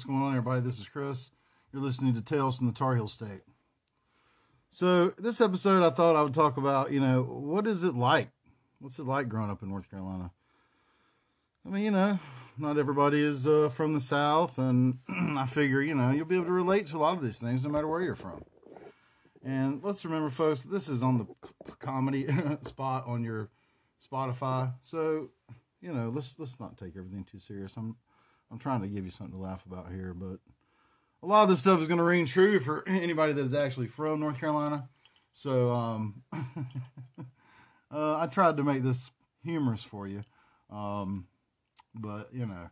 what's going on, everybody? This is Chris. You're listening to Tales from the Tar Heel State. So, this episode, I thought I would talk about, you know, what is it like? What's it like growing up in North Carolina? I mean, you know, not everybody is uh, from the South, and I figure, you know, you'll be able to relate to a lot of these things no matter where you're from. And let's remember, folks, this is on the comedy spot on your Spotify. So, you know, let's let's not take everything too serious. I'm I'm trying to give you something to laugh about here, but a lot of this stuff is going to ring true for anybody that is actually from North Carolina. So, um, uh, I tried to make this humorous for you, um, but you know,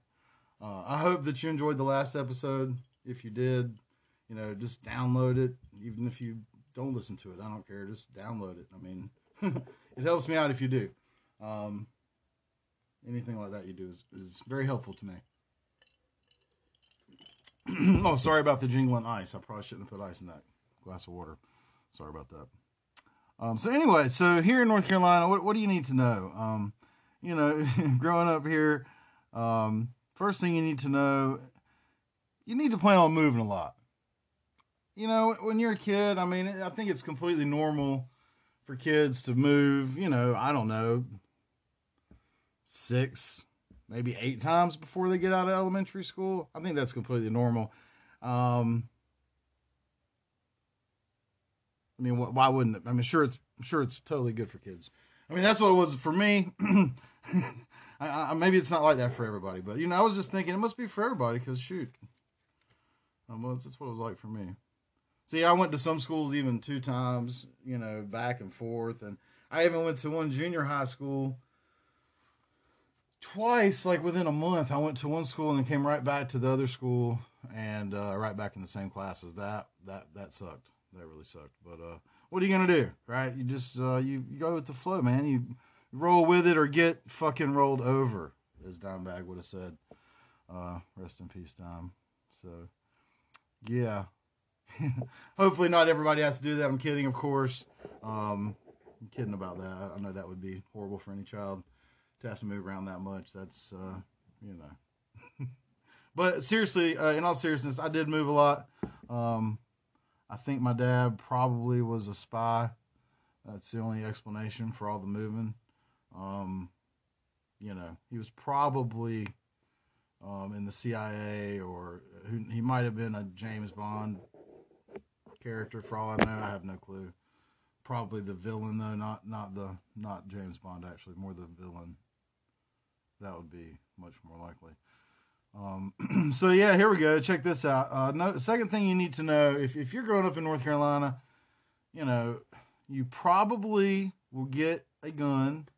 uh, I hope that you enjoyed the last episode. If you did, you know, just download it, even if you don't listen to it. I don't care. Just download it. I mean, it helps me out if you do. Um, anything like that you do is, is very helpful to me. oh, sorry about the jingling ice. I probably shouldn't have put ice in that glass of water. Sorry about that. Um, so anyway, so here in North Carolina, what, what do you need to know? Um, you know, growing up here, um, first thing you need to know, you need to plan on moving a lot you know, when you're a kid, I mean, I think it's completely normal for kids to move, you know, I don't know, six, maybe eight times before they get out of elementary school. I think that's completely normal. Um, I mean, why wouldn't it? I mean, sure, it's sure it's totally good for kids. I mean, that's what it was for me. I, I, maybe it's not like that for everybody, but you know, I was just thinking it must be for everybody because shoot, um, well, that's what it was like for me. See, I went to some schools even two times, you know, back and forth, and I even went to one junior high school twice, like within a month. I went to one school and then came right back to the other school, and uh, right back in the same classes. That that that sucked. That really sucked. But uh, what are you gonna do, right? You just uh, you, you go with the flow, man. You roll with it or get fucking rolled over, as Dimebag would have said. Uh, rest in peace, Dime. So, yeah. Hopefully, not everybody has to do that. I'm kidding, of course. Um, I'm kidding about that. I know that would be horrible for any child to have to move around that much. That's, uh, you know. but seriously, uh, in all seriousness, I did move a lot. Um, I think my dad probably was a spy. That's the only explanation for all the moving. Um, you know, he was probably um, in the CIA or who, he might have been a James Bond character for all I know. I have no clue. Probably the villain though, not not the not James Bond actually, more the villain. That would be much more likely. Um, so yeah, here we go. Check this out. Uh, no, second thing you need to know if if you're growing up in North Carolina, you know you probably will get a gun.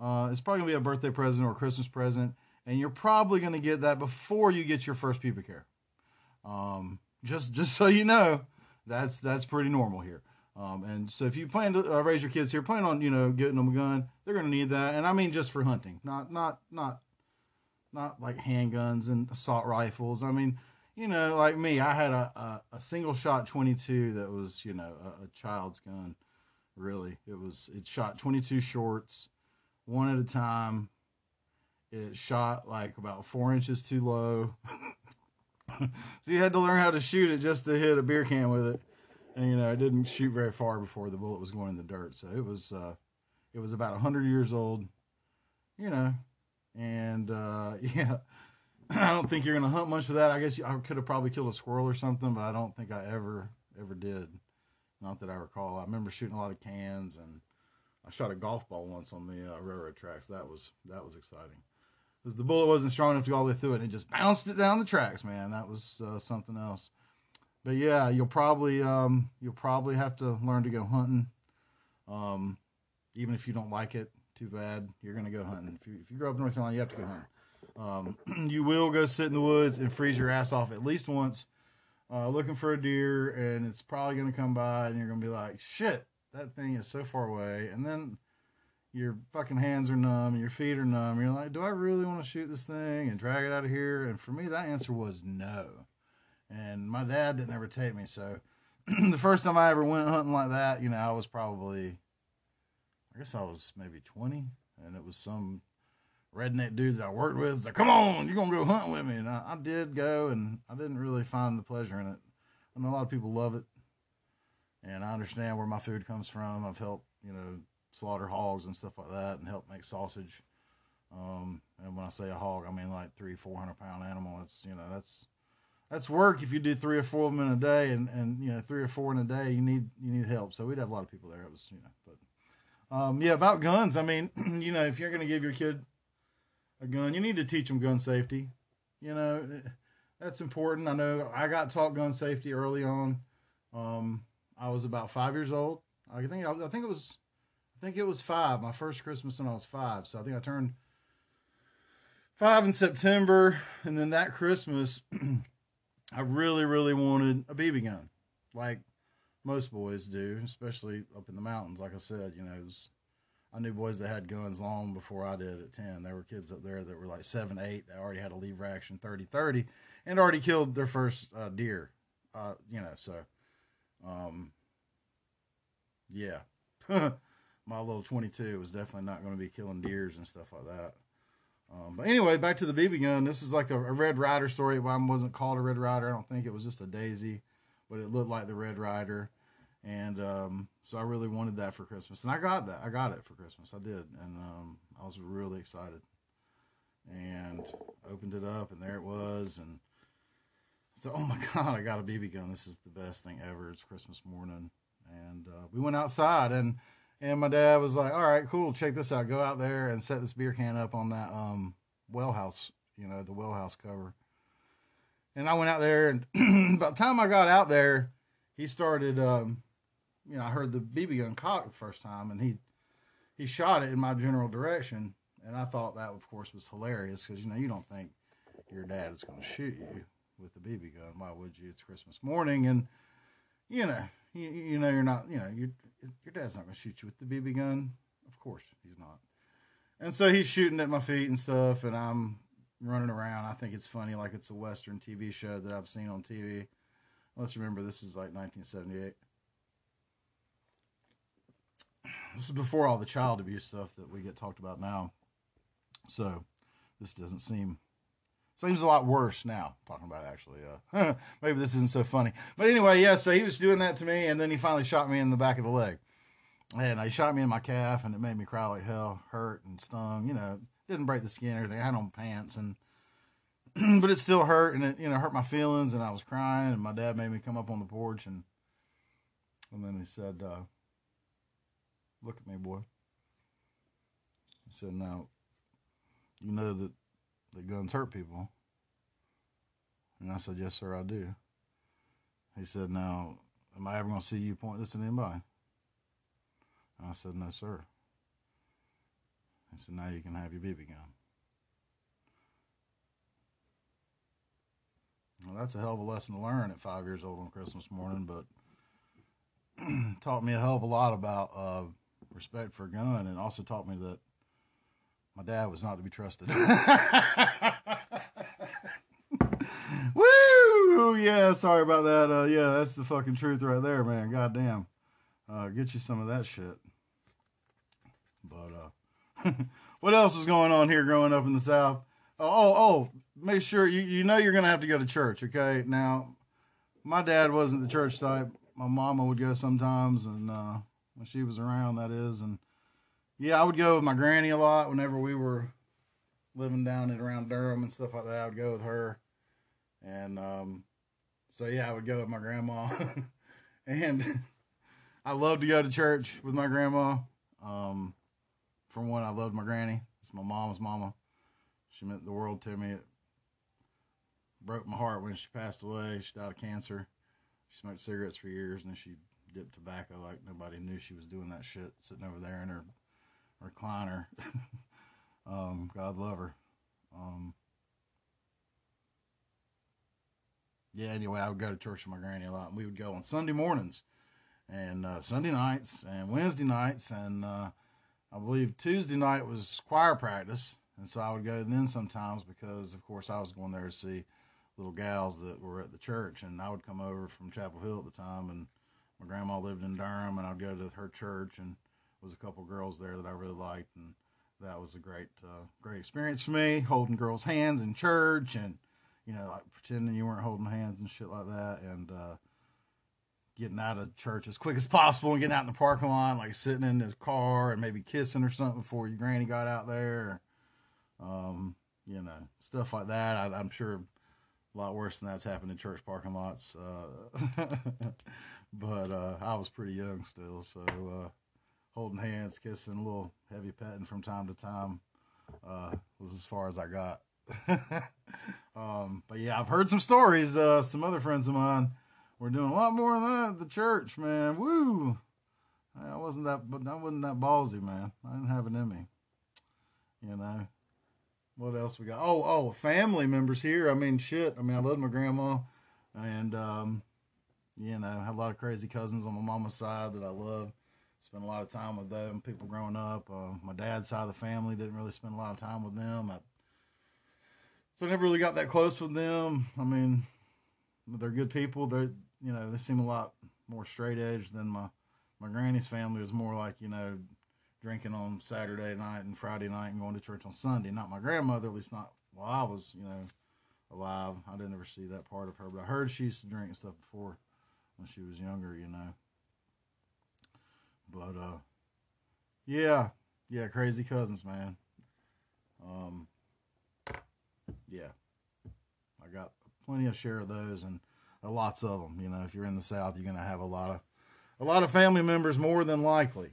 Uh, it's probably gonna be a birthday present or a Christmas present, and you're probably gonna get that before you get your first pubic hair. Um, just just so you know, that's that's pretty normal here. Um, and so if you plan to uh, raise your kids here, plan on you know getting them a gun. They're going to need that, and I mean just for hunting, not not not not like handguns and assault rifles. I mean, you know, like me, I had a a, a single shot 22 that was you know a, a, child's gun. Really, it was it shot 22 shorts, one at a time. It shot like about four inches too low. so you had to learn how to shoot it just to hit a beer can with it. And you know, it didn't shoot very far before the bullet was going in the dirt. So it was uh, it was about hundred years old, you know, and uh, yeah. I don't think you're gonna hunt much with that. I guess I could have probably killed a squirrel or something, but I don't think I ever ever did. Not that I recall. I remember shooting a lot of cans, and I shot a golf ball once on the uh, railroad tracks. That was that was exciting because the bullet wasn't strong enough to go all the way through it. And it just bounced it down the tracks, man. That was uh, something else. But yeah, you'll probably um, you'll probably have to learn to go hunting. Um, even if you don't like it, too bad. You're gonna go hunting. If you if you grow up in North Carolina, you have to go hunting. Um, you will go sit in the woods and freeze your ass off at least once, uh, looking for a deer, and it's probably gonna come by, and you're gonna be like, "Shit, that thing is so far away," and then your fucking hands are numb, and your feet are numb. You're like, do I really want to shoot this thing and drag it out of here? And for me, that answer was no. And my dad didn't ever take me. So the first time I ever went hunting like that, you know, I was probably, I guess I was maybe 20, and it was some redneck dude that I worked with like, "Come on, you're gonna go hunting with me," and I, I did go, and I didn't really find the pleasure in it. I know a lot of people love it, and I understand where my food comes from. I've helped, you know, slaughter hogs and stuff like that, and help make sausage. Um, and when I say a hog, I mean like three, four hundred pound animal. It's you know that's that's work if you do three or four of them in a day, and and you know three or four in a day, you need you need help. So we'd have a lot of people there. It was you know, but um, yeah, about guns. I mean, you know, if you're gonna give your kid a gun, you need to teach them gun safety. You know, that's important. I know I got taught gun safety early on. Um, I was about five years old. I think I, I think it was I think it was five. My first Christmas when I was five. So I think I turned five in September, and then that Christmas. I really, really wanted a BB gun, like most boys do, especially up in the mountains. Like I said, you know, was, I knew boys that had guns long before I did at 10. There were kids up there that were like 7, 8 that already had a lever action 30 30 and already killed their first uh, deer. Uh, you know, so, um, yeah. My little 22 was definitely not going to be killing deers and stuff like that. Um, but anyway, back to the BB gun. This is like a, a Red Ryder story. One wasn't called a Red Ryder. I don't think it was just a Daisy, but it looked like the Red Ryder. And um, so I really wanted that for Christmas, and I got that. I got it for Christmas. I did, and um, I was really excited. And opened it up, and there it was. And so, oh my God, I got a BB gun. This is the best thing ever. It's Christmas morning, and uh, we went outside and and my dad was like, "All right, cool. Check this out. Go out there and set this beer can up on that um, well house, you know, the well house cover." And I went out there, and by the time I got out there, he started. Um, you know, I heard the BB gun cock the first time, and he he shot it in my general direction, and I thought that, of course, was hilarious because you know you don't think your dad is going to shoot you with the BB gun. Why would you? It's Christmas morning, and you know you, you know you're not. You know you your dad's not to shoot you with the BB gun. Of course, he's not. And so he's shooting at my feet and stuff, and I'm running around. I think it's funny, like it's a Western TV show that I've seen on TV. Let's remember this is like 1978. This is before all the child abuse stuff that we get talked about now. So this doesn't seem seems a lot worse now talking about it actually uh, maybe this isn't so funny. But anyway yeah so he was doing that to me and then he finally shot me in the back of the leg. And he shot me in my calf and it made me cry like hell hurt and stung you know didn't break the skin or anything i had on pants and but it still hurt and it you know hurt my feelings and i was crying and my dad made me come up on the porch and and then he said uh, look at me boy. He said now you know that that guns hurt people. And I said, Yes, sir, I do. He said, Now, am I ever going to see you point this at anybody? And I said, No, sir. He said, Now you can have your BB gun. Well, that's a hell of a lesson to learn at five years old on Christmas morning, but taught me a hell of a lot about uh, respect for a gun and also taught me that my dad was not to be trusted. Woo! Yeah, sorry about that. Uh, yeah, that's the fucking truth right there, man. Goddamn. Uh, get you some of that shit. But uh, what else was going on here growing up in the South? Oh, oh, oh, make sure you, you know you're going to have to go to church, okay? Now, my dad wasn't the church type. My mama would go sometimes, and uh, when she was around, that is. And yeah, I would go with my granny a lot whenever we were living down and around Durham and stuff like that. I would go with her, and um, so yeah, I would go with my grandma, and I loved to go to church with my grandma. Um, for one, I loved my granny. It's my mom's mama. She meant the world to me. It broke my heart when she passed away. She died of cancer. She smoked cigarettes for years, and then she dipped tobacco like nobody knew she was doing that shit, sitting over there in her recliner. um, God love her. Um, yeah, anyway, I would go to church with my granny a lot, and we would go on Sunday mornings and uh, Sunday nights and Wednesday nights, and uh, I believe Tuesday night was choir practice, and so I would go then sometimes because, of course, I was going there to see little gals that were at the church, and I would come over from Chapel Hill at the time, and my grandma lived in Durham, and I'd go to her church and was a couple girls there that I really liked, and that was a great, uh, great experience for me. Holding girls' hands in church, and you know, like pretending you weren't holding hands and shit like that, and uh, getting out of church as quick as possible and getting out in the parking lot, like sitting in the car and maybe kissing or something before your granny got out there. Um, you know, stuff like that. I, am sure a lot worse than that's happened in church parking lots. Uh, but uh, I was pretty young still, so uh, holding hands, kissing, a little heavy petting from time to time uh, was as far as I got. um, but yeah, I've heard some stories. Uh, some other friends of mine were doing a lot more than that at the church, man. Woo! I wasn't that, but I wasn't that ballsy, man. I didn't have it in me. You know. What else we got? Oh, oh, family members here. I mean, shit. I mean, I love my grandma, and um, you know, I have a lot of crazy cousins on my mama's side that I love. Spent a lot of time with them. People growing up. Uh, my dad's side of the family didn't really spend a lot of time with them. I, so I never really got that close with them. I mean, they're good people. They're you know they seem a lot more straight edge than my my granny's family was more like you know drinking on Saturday night and Friday night and going to church on Sunday. Not my grandmother, at least not while I was, you know, alive. I didn't ever see that part of her, but I heard she used to drink and stuff before when she was younger, you know. But uh yeah, yeah, crazy cousins, man. Um yeah. I got plenty of share of those and uh, lots of them, you know, if you're in the south, you're going to have a lot of a lot of family members more than likely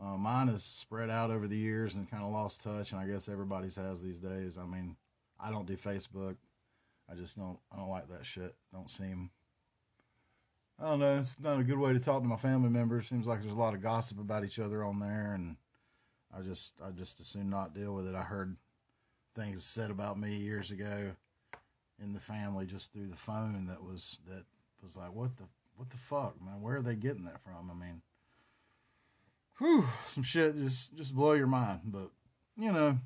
uh, mine is spread out over the years and kind of lost touch, and I guess everybody's has these days. I mean, I don't do Facebook. I just don't. I don't like that shit. Don't seem. I don't know. It's not a good way to talk to my family members. Seems like there's a lot of gossip about each other on there, and I just, I just assume not deal with it. I heard things said about me years ago in the family just through the phone that was that was like, what the, what the fuck, man? Where are they getting that from? I mean whew, some shit just just blow your mind. But you know,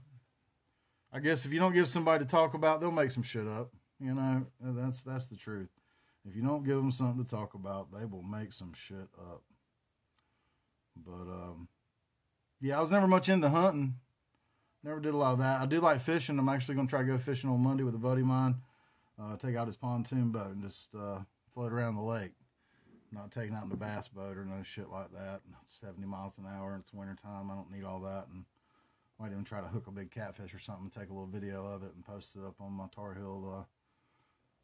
I guess if you don't give somebody to talk about, they'll make some shit up. You know, that's that's the truth. If you don't give them something to talk about, they will make some shit up. But um, yeah, I was never much into hunting. Never did a lot of that. I do like fishing. I'm actually gonna try to go fishing on Monday with a buddy of mine. Uh, take out his pontoon boat and just uh, float around the lake not taking out in the bass boat or no shit like that. 70 miles an hour. It's winter time. I don't need all that. And might even try to hook a big catfish or something, and take a little video of it and post it up on my Tar Heel uh,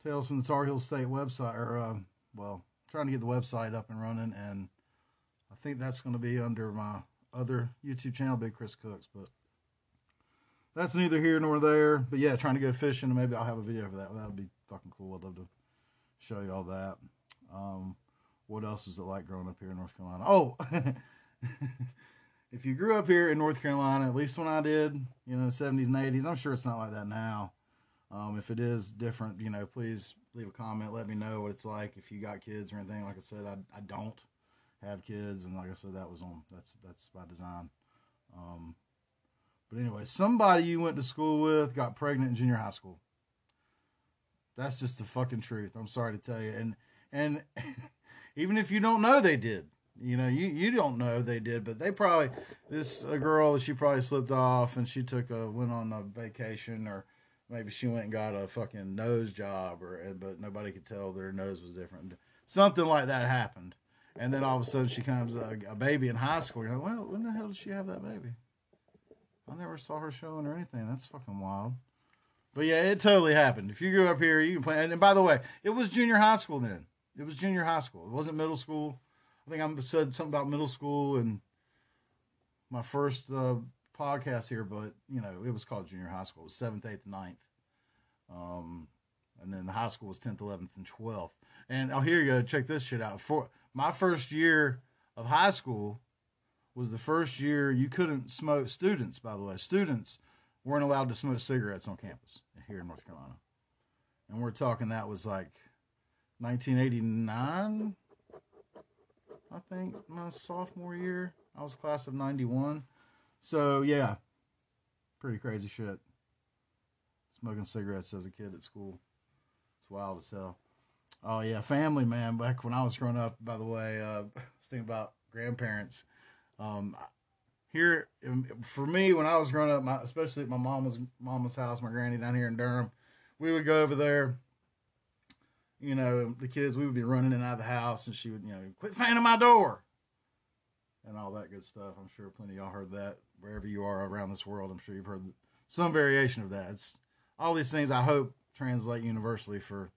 Tales from the Tar Heel State website. Or, uh, well, trying to get the website up and running. And I think that's going to be under my other YouTube channel, Big Chris Cooks. But that's neither here nor there. But yeah, trying to go fishing. And maybe I'll have a video for that. That would be fucking cool. I'd love to show you all that. Um, what else was it like growing up here in North Carolina? Oh, if you grew up here in North Carolina, at least when I did, you know, 70s and 80s, I'm sure it's not like that now. Um, if it is different, you know, please leave a comment. Let me know what it's like if you got kids or anything. Like I said, I, I don't have kids, and like I said, that was on that's that's by design. Um, but anyway, somebody you went to school with got pregnant in junior high school. That's just the fucking truth. I'm sorry to tell you, and and even if you don't know they did. You know, you, you don't know they did, but they probably this a girl she probably slipped off and she took a went on a vacation or maybe she went and got a fucking nose job or but nobody could tell her nose was different. Something like that happened. And then all of a sudden she comes a, a baby in high school. You're like, well, when the hell did she have that baby? I never saw her showing or anything. That's fucking wild. But yeah, it totally happened. If you grew up here, you can play. And by the way, it was junior high school then. It was junior high school. It wasn't middle school. I think I said something about middle school and my first uh, podcast here, but you know, it was called junior high school. It was seventh, eighth, ninth. Um, and then the high school was 10th, 11th, and 12th. And oh, here you. Check this shit out. For my first year of high school was the first year you couldn't smoke. Students, by the way, students weren't allowed to smoke cigarettes on campus here in North Carolina. And we're talking that was like 1989, I think, my sophomore year. I was class of 91. So, yeah, pretty crazy shit. Smoking cigarettes as a kid at school. It's wild as hell. Oh, yeah, family, man. Back when I was growing up, by the way, uh, I was thinking about grandparents. Um, here for me when I was growing up, my, especially at my mama's mama's house, my granny down here in Durham, we would go over there. You know, the kids we would be running in out of the house, and she would, you know, quit fanning my door, and all that good stuff. I'm sure plenty of y'all heard that wherever you are around this world. I'm sure you've heard some variation of that. It's all these things. I hope translate universally for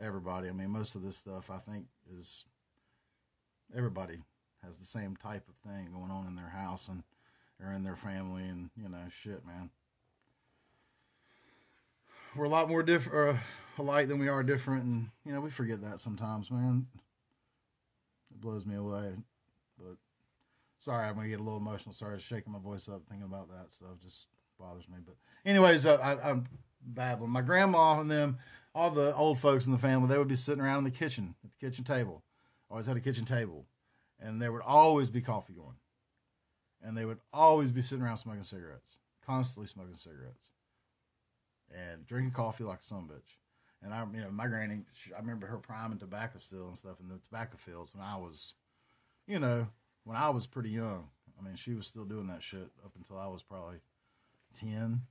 everybody. I mean, most of this stuff I think is everybody has the same type of thing going on in their house and or in their family and you know shit man we're a lot more different uh, alike than we are different and you know we forget that sometimes man it blows me away but sorry i'm gonna get a little emotional. Sorry shaking my voice up thinking about that stuff. Just bothers me but anyways uh, I, i'm babbling. My grandma and them all the old folks in the family they would be sitting around in the kitchen at the kitchen table. Always had a kitchen table. And there would always be coffee going, and they would always be sitting around smoking cigarettes, constantly smoking cigarettes, and drinking coffee like son bitch. And I, you know, my granny, I remember her priming tobacco still and stuff in the tobacco fields when I was, you know, when I was pretty young. I mean, she was still doing that shit up until I was probably ten,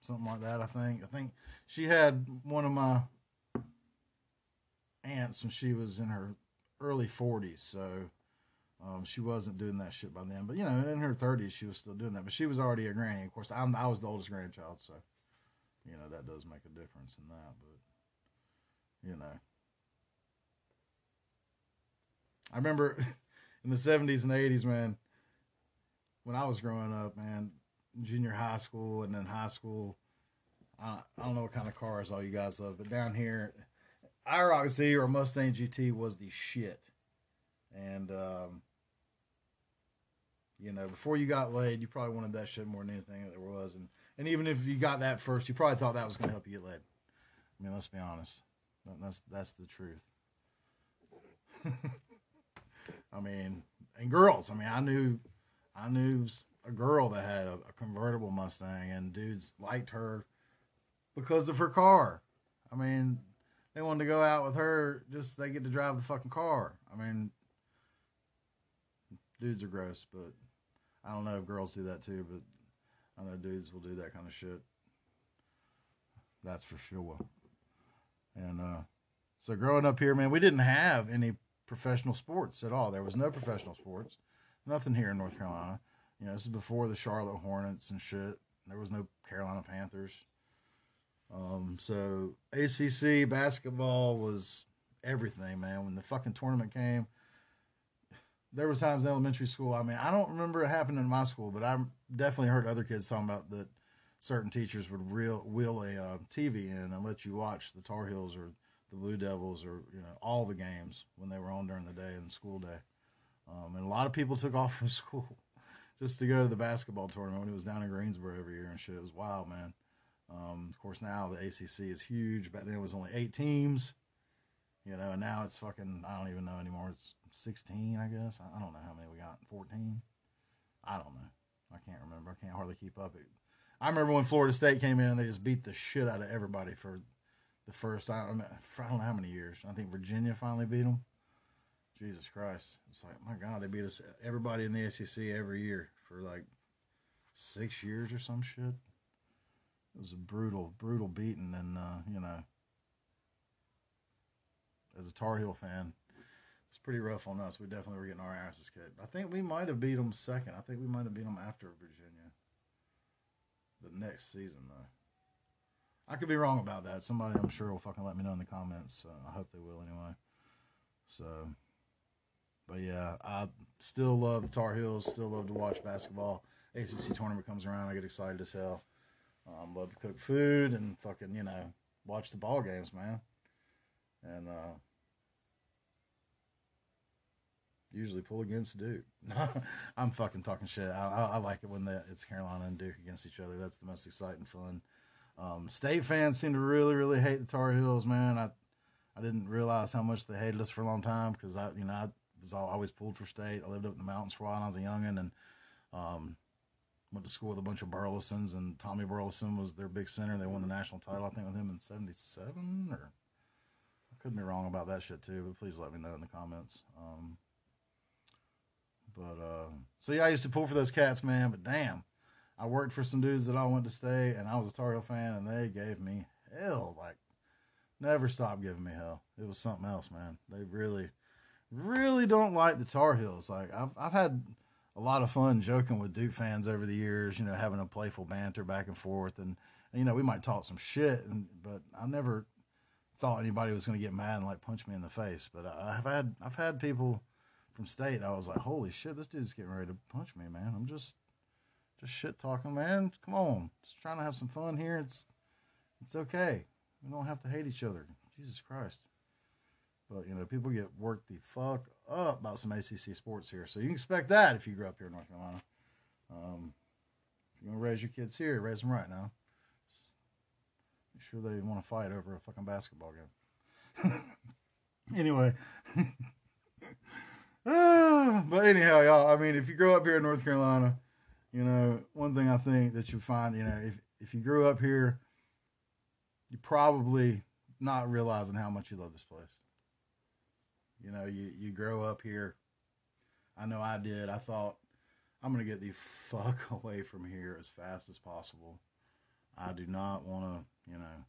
something like that. I think. I think she had one of my aunts when she was in her early 40s, so um, she wasn't doing that shit by then. But you know, in her 30s, she was still doing that. But she was already a granny. Of course, I'm, I was the oldest grandchild, so you know that does make a difference in that. But you know, I remember in the 70s and 80s, man, when I was growing up, man, junior high school and then high school. I, I don't know what kind of cars all you guys love, but down here IROC Z or Mustang GT was the shit. And, um, you know, before you got laid, you probably wanted that shit more than anything that there was. And, and even if you got that first, you probably thought that was going to help you get laid. I mean, let's be honest. That's, that's the truth. I mean, and girls. I mean, I knew, I knew a girl that had a, a convertible Mustang, and dudes liked her because of her car. I mean, they wanted to go out with her just they get to drive the fucking car. I mean, dudes are gross, but I don't know if girls do that too, but I know dudes will do that kind of shit. That's for sure. And uh, so growing up here, man, we didn't have any professional sports at all. There was no professional sports, nothing here in North Carolina. You know, this is before the Charlotte Hornets and shit. There was no Carolina Panthers. Um, so ACC basketball was everything, man. When the fucking tournament came, there was times in elementary school. I mean, I don't remember it happening in my school, but I definitely heard other kids talking about that. Certain teachers would reel, wheel a uh, TV in and let you watch the Tar Heels or the Blue Devils or you know all the games when they were on during the day and school day. Um, and a lot of people took off from school just to go to the basketball tournament when it was down in Greensboro every year and shit. It was wild, man. Um, of course, now the ACC is huge. Back then it was only eight teams, you know, and now it's fucking, I don't even know anymore. It's 16, I guess. I don't know how many we got. 14? I don't know. I can't remember. I can't hardly keep up. It, I remember when Florida State came in and they just beat the shit out of everybody for the first, I don't know, I don't know how many years. I think Virginia finally beat them. Jesus Christ. It's like, my God, they beat us, everybody in the SEC every year for like six years or some shit it was a brutal, brutal beating, and uh, you know, as a Tar Heel fan, it's pretty rough on us. We definitely were getting our asses kicked. I think we might have beat them second. I think we might have beat them after Virginia. The next season, though. I could be wrong about that. Somebody, I'm sure, will fucking let me know in the comments. Uh, I hope they will anyway. So, but yeah, I still love the Tar Heels. Still love to watch basketball. ACC tournament comes around, I get excited as hell. Um, love to cook food and fucking, you know, watch the ball games, man. And uh, usually pull against Duke. I'm fucking talking shit. I, I, I like it when the, it's Carolina and Duke against each other. That's the most exciting fun. Um, state fans seem to really, really hate the Tar Heels, man. I I didn't realize how much they hated us for a long time because I, you know, I was always pulled for state. I lived up in the mountains for a while when I was a youngin', and um, went to school with a bunch of Burlesons, and Tommy Burleson was their big center. They won the national title, I think, with him in '77, or I could be wrong about that shit too. But please let me know in the comments. Um, But uh, so yeah, I used to pull for those cats, man. But damn, I worked for some dudes that all went to state, and I was a Tar Heel fan, and they gave me hell. Like, never stopped giving me hell. It was something else, man. They really, really don't like the Tar Heels. Like, I've I've had a lot of fun joking with Duke fans over the years. You know, having a playful banter back and forth, and, and you know, we might talk some shit, and but I never thought anybody was going to get mad and like punch me in the face. But I've had I've had people from state. I was like, holy shit, this dude's getting ready to punch me, man. I'm just just shit talking, man. Come on, just trying to have some fun here. It's it's okay. We don't have to hate each other. Jesus Christ. But you know, people get worked the fuck up about some ACC sports here, so you can expect that if you grew up here in North Carolina. Um, if you're gonna raise your kids here, raise them right now. Make sure they want to fight over a fucking basketball game. anyway. Ah, but anyhow, y'all, I mean, if you grow up here in North Carolina, you know, one thing I think that you find, you know, if, if you grew up here, you probably not realizing how much you love this place. You know, you, you grow up here. I know I did. I thought, I'm to get the fuck away from here as fast as possible. I do not want to, you know,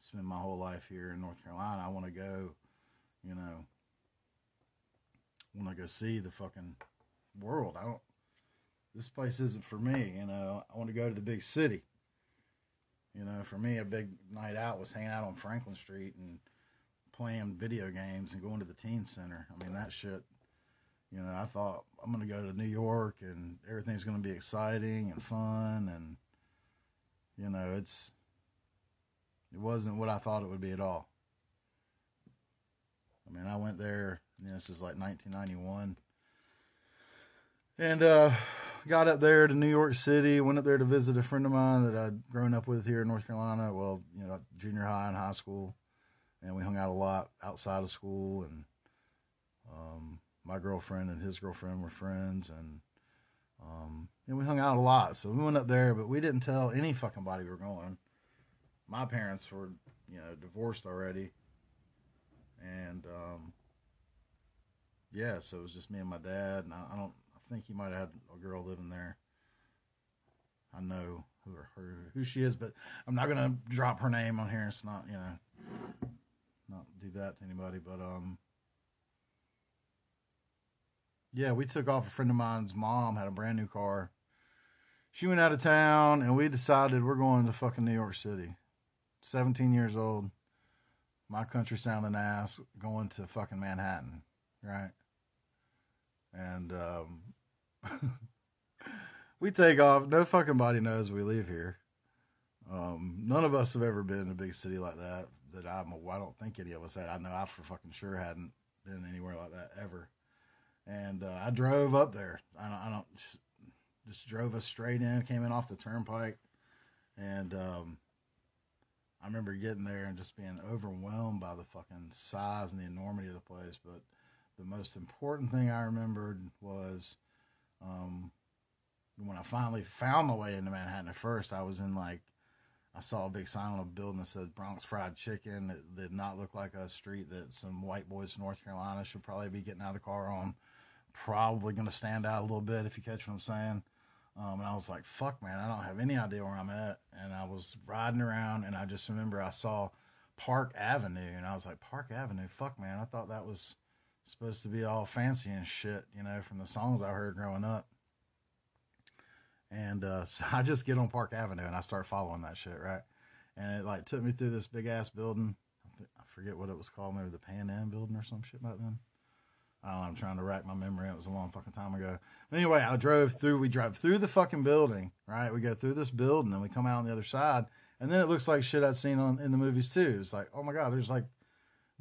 spend my whole life here in North Carolina. I want to go, you know, want to go see the fucking world. I don't. This place isn't for me. You know, I want to go to the big city. You know, for me, a big night out was hanging out on Franklin Street and playing video games and going to the teen center. I mean, that shit. You know, I thought I'm going to go to New York and everything's going to be exciting and fun and you know, it's it wasn't what I thought it would be at all. I mean, I went there, you know, this is like 1991. And uh, got up there to New York City, went up there to visit a friend of mine that I'd grown up with here in North Carolina, well, you know, junior high and high school. And we hung out a lot outside of school. And um, my girlfriend and his girlfriend were friends. And, um, and we hung out a lot. So we went up there, but we didn't tell any fucking body we were going. My parents were, you know, divorced already and um, yeah, so it was just me and my dad, and I, I don't. Think he might have had a girl living there. I know who her who she is, but I'm not gonna drop her name on here. It's not you know, not do that to anybody. But um, yeah, we took off. A friend of mine's mom had a brand new car. She went out of town, and we decided we're going to fucking New York City. 17 years old my country sounding ass going to fucking Manhattan, right? And um, we take off. No fucking body knows we leave here. Um, none of us have ever been in a big city like that. That I'm. I don't think any of us had. I know I for fucking sure hadn't been anywhere like that ever. And uh, I drove up there. I don't. I don't just, just, drove us straight in. Came in off the turnpike, and um, I remember getting there and just being overwhelmed by the fucking size and the enormity of the place. But the most important thing I remembered was um, when I finally found my way into Manhattan. At first, I was in like I saw a big sign on a building that said Bronx Fried Chicken. It did not look like a street that some white boys from North Carolina should probably be getting out of the car on. Probably going to stand out a little bit if you catch what I'm saying. Um, and I was like, fuck, man, I don't have any idea where I'm at. And I was riding around, and I just remember I saw Park Avenue, and I was like, Park Avenue, fuck, man, I thought that was supposed to be all fancy and shit, you know, from the songs I heard growing up. And uh, so I just get on Park Avenue and I start following that shit, right? And it like took me through this big ass building. I, th- I forget what it was called, maybe the Pan Am building or some shit back then. I don't know, I'm trying to rack my memory. It was a long fucking time ago. But Anyway, I drove through, we drive through the fucking building, right? We go through this building and we come out on the other side. And then it looks like shit I'd seen on in the movies too. It's like, oh my God, there's like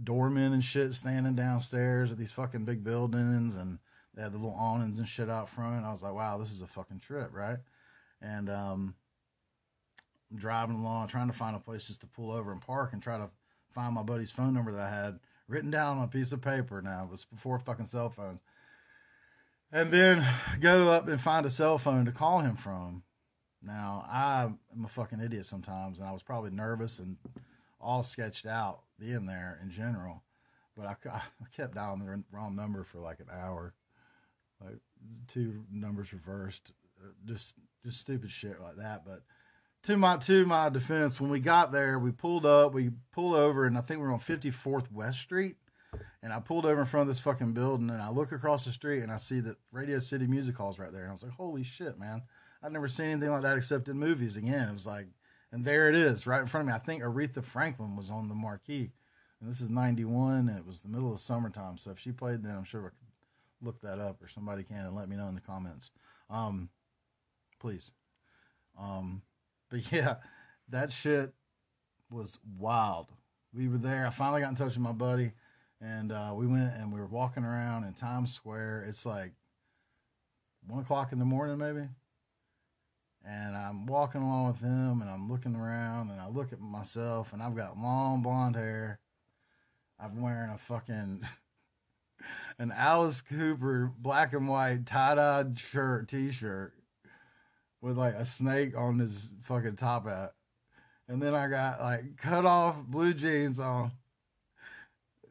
doormen and shit standing downstairs at these fucking big buildings and they had the little awnings and shit out front. I was like, wow, this is a fucking trip, right? And um, I'm driving along, trying to find a place just to pull over and park and try to find my buddy's phone number that I had written down on a piece of paper now. It was before fucking cell phones. And then go up and find a cell phone to call him from. Now, I'm a fucking idiot sometimes, and I was probably nervous and all sketched out being there in general. But I, I kept dialing the wrong number for like an hour. like two numbers reversed, uh, just just stupid shit like that. But to my to my defense, when we got there, we pulled up, we pulled over, and I think we are on 54th West Street. And I pulled over in front of this fucking building, and I look across the street, and I see that Radio City Music Hall's right there, and I was like, "Holy shit, man! I've never seen anything like that except in movies." Again, it was like, and there it is, right in front of me. I think Aretha Franklin was on the marquee, and this is '91, and it was the middle of summertime. So if she played then, I'm sure I could look that up, or somebody can and let me know in the comments, um, please. Um, but yeah, that shit was wild. We were there. I finally got in touch with my buddy, and uh, we went and we were walking around in Times Square. It's like one o'clock in the morning, maybe. And I'm walking along with him, and I'm looking around, and I look at myself, and I've got long blonde hair. I'm wearing a fucking an Alice Cooper black and white tie-dyed shirt, t-shirt with like a snake on his fucking top hat. And then I got like cut off blue jeans on.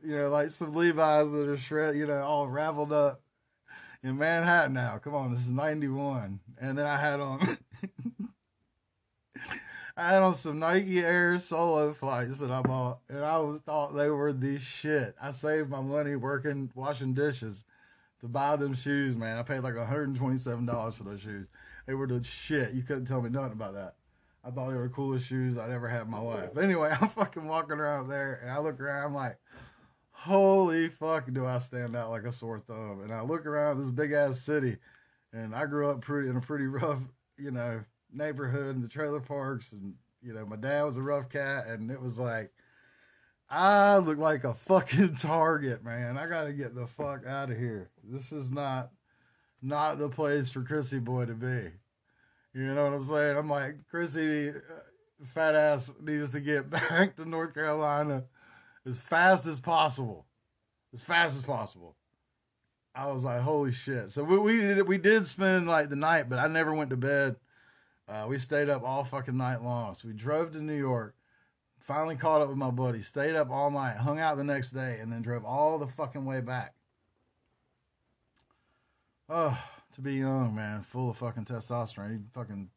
You know, like some Levi's that are shredded, you know, all raveled up in Manhattan now. Come on, this is 91. And then I had on I had on some Nike Air Solo flights that I bought, and I was, thought they were the shit. I saved my money working, washing dishes to buy them shoes, man. I paid like $127 for those shoes. They were the shit. You couldn't tell me nothing about that. I thought they were the coolest shoes I'd ever had in my life. But anyway, I'm fucking walking around there and I look around, I'm like, holy fuck, do I stand out like a sore thumb. And I look around this big ass city and I grew up pretty in a pretty rough, you know, neighborhood in the trailer parks and you know, my dad was a rough cat and it was like I look like a fucking target, man. I gotta get the fuck out of here. This is not not the place for Chrissy boy to be. You know what I'm saying? I'm like, Chrissy, uh, fat ass needs to get back to North Carolina as fast as possible. As fast as possible. I was like, holy shit. So we, we did, we did spend like the night, but I never went to bed. Uh, we stayed up all fucking night long. So we drove to New York, finally caught up with my buddy, stayed up all night, hung out the next day, and then drove all the fucking way back. Oh, to be young, man, full of fucking testosterone. You fucking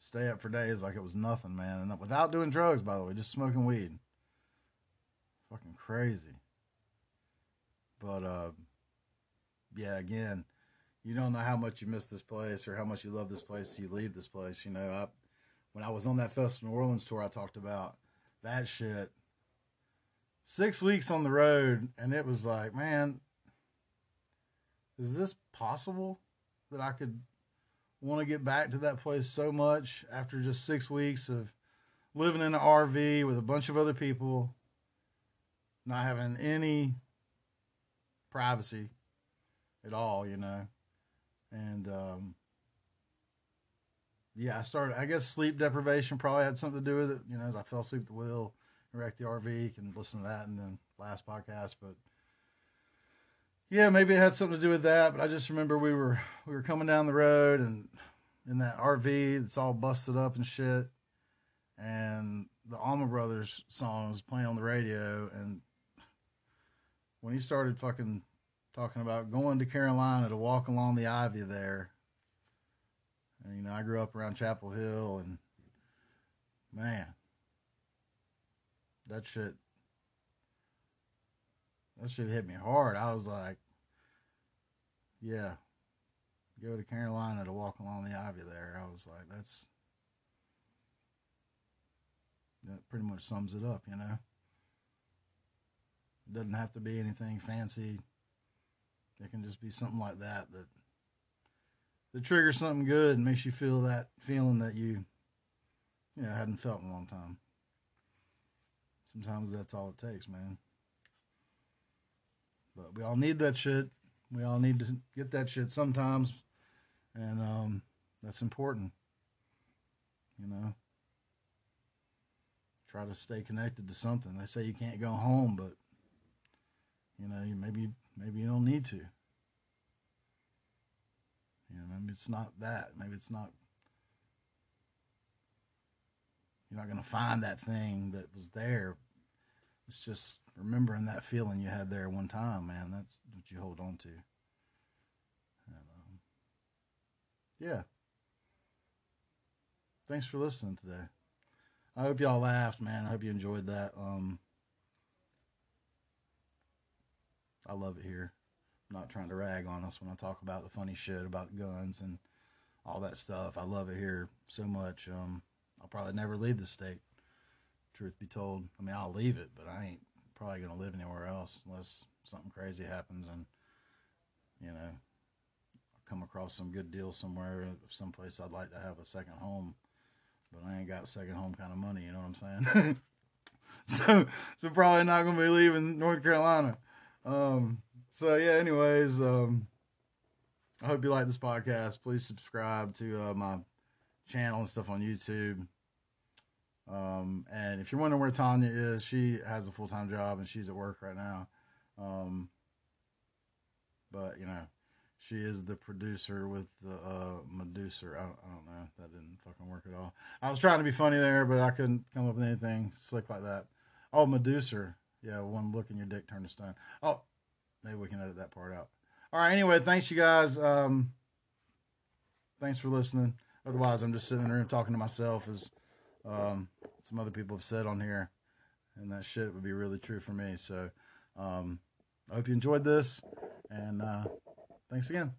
stay up for days like it was nothing, man. And without doing drugs, by the way, just smoking weed. Fucking crazy. But, uh, yeah, again, you don't know how much you miss this place or how much you love this place you leave this place. You know, I, when I was on that Festival New Orleans tour I talked about, that shit. Six weeks on the road, and it was like, man, is this possible that I could want to get back to that place so much after just six weeks of living in an RV with a bunch of other people, not having any privacy at all, you know. And um, yeah, I started. I guess sleep deprivation probably had something to do with it. You know, as I fell asleep at the wheel, wrecked the RV. Can listen to that in the last podcast, but yeah, maybe it had something to do with that, but I just remember we were we were coming down the road and in that RV it's all busted up and shit. And the Allman Brothers song was playing on the radio and when he started fucking talking about going to Carolina to walk along the ivy there. And, you know, I grew up around Chapel Hill and man, that shit that shit hit me hard. I was like, yeah, go to Carolina to walk along the ivy there. I was like, that's that pretty much sums it up, you know. It doesn't have to be anything fancy. It can just be something like that that that triggers something good and makes you feel that feeling that you, you know, hadn't felt in a long time. Sometimes that's all it takes, man. But we all need that shit. We all need to get that shit sometimes. And um, that's important. You know? Try to stay connected to something. They say you can't go home, but you know, maybe maybe you don't need to. You know, maybe it's not that. Maybe it's not you're not going to find that thing that was there. It's just remembering that feeling you had there one time, man, that's what you hold on to. And, uh, yeah. Thanks for listening today. I hope y'all laughed, man. I hope you enjoyed that. Um, I love it here. I'm not trying to rag on us when I talk about the funny shit about guns and all that stuff. I love it here so much. Um, I'll probably never leave the state. Truth be told, I mean I'll leave it, but I ain't probably gonna live anywhere else unless something crazy happens and you know I come across some good deal somewhere, someplace I'd like to have a second home, but I ain't got second home kind of money. You know what I'm saying? so so probably not gonna be leaving North Carolina. Um, so yeah. Anyways, um, I hope you like this podcast. Please subscribe to uh, my channel and stuff on YouTube. Um, and if you're wondering where Tanya is, she has a full time job and she's at work right now. Um, but you know, she is the producer with the uh, Medusa. I don't, I don't know. That didn't fucking work at all. I was trying to be funny there, but I couldn't come up with anything slick like that. Oh, Medusa. Yeah, one look in your dick turned to stone. Oh, maybe we can edit that part out. All right. Anyway, thanks you guys. Um, thanks for listening. Otherwise, I'm just sitting in the room talking to myself, as um, some other people have said on here, and that shit would be really true for me. So, um, I hope you enjoyed this, and uh, thanks again.